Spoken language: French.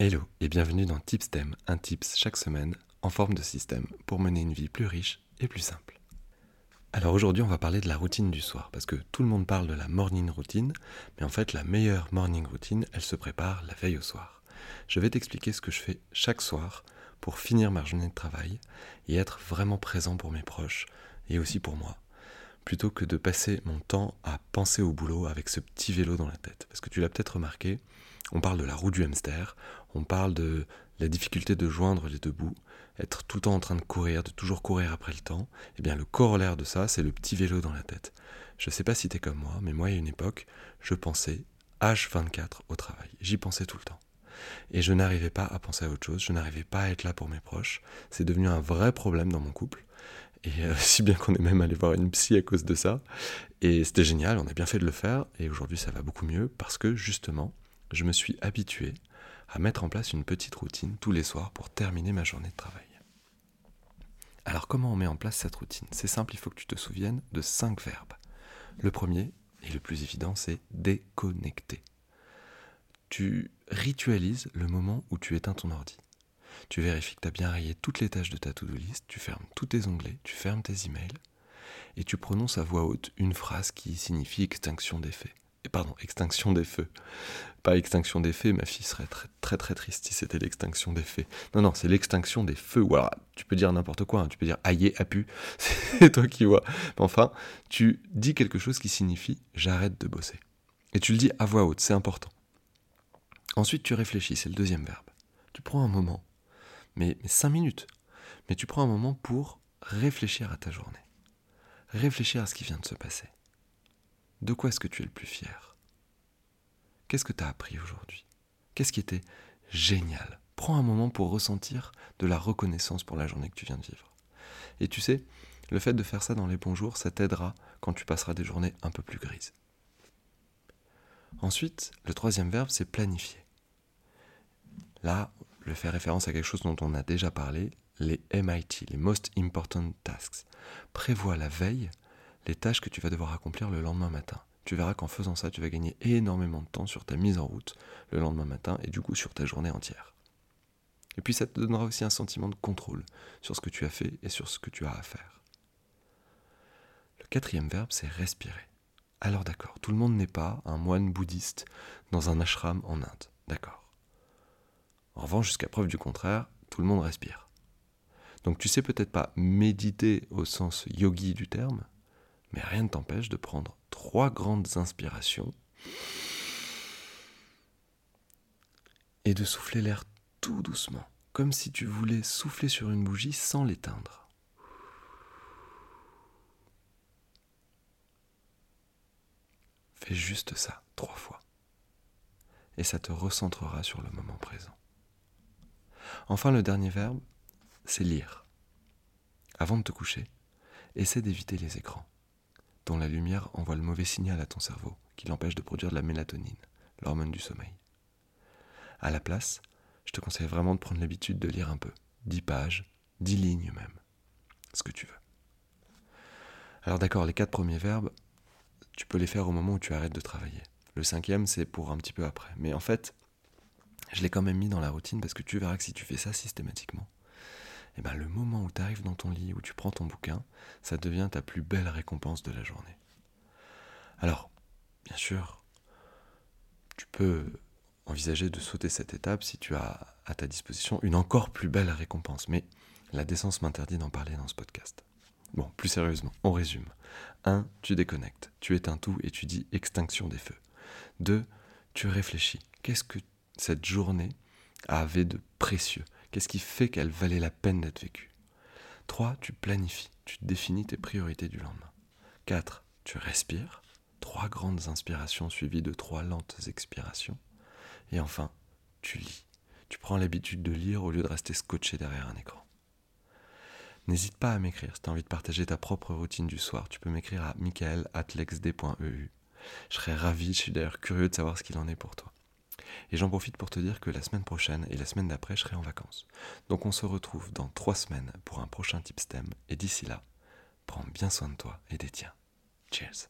Hello et bienvenue dans Tipstem, un tips chaque semaine en forme de système pour mener une vie plus riche et plus simple. Alors aujourd'hui on va parler de la routine du soir parce que tout le monde parle de la morning routine, mais en fait la meilleure morning routine elle se prépare la veille au soir. Je vais t'expliquer ce que je fais chaque soir pour finir ma journée de travail et être vraiment présent pour mes proches et aussi pour moi plutôt que de passer mon temps à penser au boulot avec ce petit vélo dans la tête. Parce que tu l'as peut-être remarqué, on parle de la roue du hamster, on parle de la difficulté de joindre les deux bouts, être tout le temps en train de courir, de toujours courir après le temps. Eh bien, le corollaire de ça, c'est le petit vélo dans la tête. Je ne sais pas si t'es comme moi, mais moi, a une époque, je pensais H24 au travail. J'y pensais tout le temps. Et je n'arrivais pas à penser à autre chose, je n'arrivais pas à être là pour mes proches. C'est devenu un vrai problème dans mon couple. Et euh, si bien qu'on est même allé voir une psy à cause de ça. Et c'était génial, on a bien fait de le faire. Et aujourd'hui, ça va beaucoup mieux parce que justement, je me suis habitué à mettre en place une petite routine tous les soirs pour terminer ma journée de travail. Alors comment on met en place cette routine? C'est simple, il faut que tu te souviennes de cinq verbes. Le premier, et le plus évident, c'est déconnecter. Tu ritualises le moment où tu éteins ton ordi. Tu vérifies que tu as bien rayé toutes les tâches de ta to-do list, tu fermes tous tes onglets, tu fermes tes emails, et tu prononces à voix haute une phrase qui signifie extinction des faits pardon, extinction des feux. Pas extinction des faits, ma fille serait très très très triste si c'était l'extinction des faits. Non, non, c'est l'extinction des feux. Ou alors, tu peux dire n'importe quoi, hein. tu peux dire aïe, pu, c'est toi qui vois. Enfin, tu dis quelque chose qui signifie j'arrête de bosser. Et tu le dis à voix haute, c'est important. Ensuite, tu réfléchis, c'est le deuxième verbe. Tu prends un moment, mais, cinq minutes, mais tu prends un moment pour réfléchir à ta journée. Réfléchir à ce qui vient de se passer. De quoi est-ce que tu es le plus fier? Qu'est-ce que tu as appris aujourd'hui? Qu'est-ce qui était génial? Prends un moment pour ressentir de la reconnaissance pour la journée que tu viens de vivre. Et tu sais, le fait de faire ça dans les bons jours, ça t'aidera quand tu passeras des journées un peu plus grises. Ensuite, le troisième verbe, c'est planifier. Là, je fais référence à quelque chose dont on a déjà parlé, les MIT, les Most Important Tasks. Prévois la veille les tâches que tu vas devoir accomplir le lendemain matin. Tu verras qu'en faisant ça, tu vas gagner énormément de temps sur ta mise en route le lendemain matin et du coup sur ta journée entière. Et puis ça te donnera aussi un sentiment de contrôle sur ce que tu as fait et sur ce que tu as à faire. Le quatrième verbe, c'est respirer. Alors d'accord, tout le monde n'est pas un moine bouddhiste dans un ashram en Inde, d'accord. En revanche, jusqu'à preuve du contraire, tout le monde respire. Donc tu sais peut-être pas méditer au sens yogi du terme, mais rien ne t'empêche de prendre trois grandes inspirations et de souffler l'air tout doucement, comme si tu voulais souffler sur une bougie sans l'éteindre. Fais juste ça trois fois, et ça te recentrera sur le moment présent. Enfin, le dernier verbe, c'est lire. Avant de te coucher, essaie d'éviter les écrans dont la lumière envoie le mauvais signal à ton cerveau, qui l'empêche de produire de la mélatonine, l'hormone du sommeil. À la place, je te conseille vraiment de prendre l'habitude de lire un peu, dix pages, dix lignes même, ce que tu veux. Alors d'accord, les quatre premiers verbes, tu peux les faire au moment où tu arrêtes de travailler. Le cinquième, c'est pour un petit peu après. Mais en fait, je l'ai quand même mis dans la routine parce que tu verras que si tu fais ça systématiquement, et eh ben, le moment où tu arrives dans ton lit, où tu prends ton bouquin, ça devient ta plus belle récompense de la journée. Alors, bien sûr, tu peux envisager de sauter cette étape si tu as à ta disposition une encore plus belle récompense, mais la décence m'interdit d'en parler dans ce podcast. Bon, plus sérieusement, on résume. 1. Tu déconnectes, tu éteins tout et tu dis extinction des feux. 2. Tu réfléchis. Qu'est-ce que cette journée avait de précieux Qu'est-ce qui fait qu'elle valait la peine d'être vécue? 3. Tu planifies, tu définis tes priorités du lendemain. 4. Tu respires, trois grandes inspirations suivies de trois lentes expirations. Et enfin, tu lis. Tu prends l'habitude de lire au lieu de rester scotché derrière un écran. N'hésite pas à m'écrire si tu as envie de partager ta propre routine du soir. Tu peux m'écrire à michael.lexd.eu. Je serais ravi, je suis d'ailleurs curieux de savoir ce qu'il en est pour toi. Et j'en profite pour te dire que la semaine prochaine et la semaine d'après, je serai en vacances. Donc on se retrouve dans trois semaines pour un prochain STEM. Et d'ici là, prends bien soin de toi et des tiens. Cheers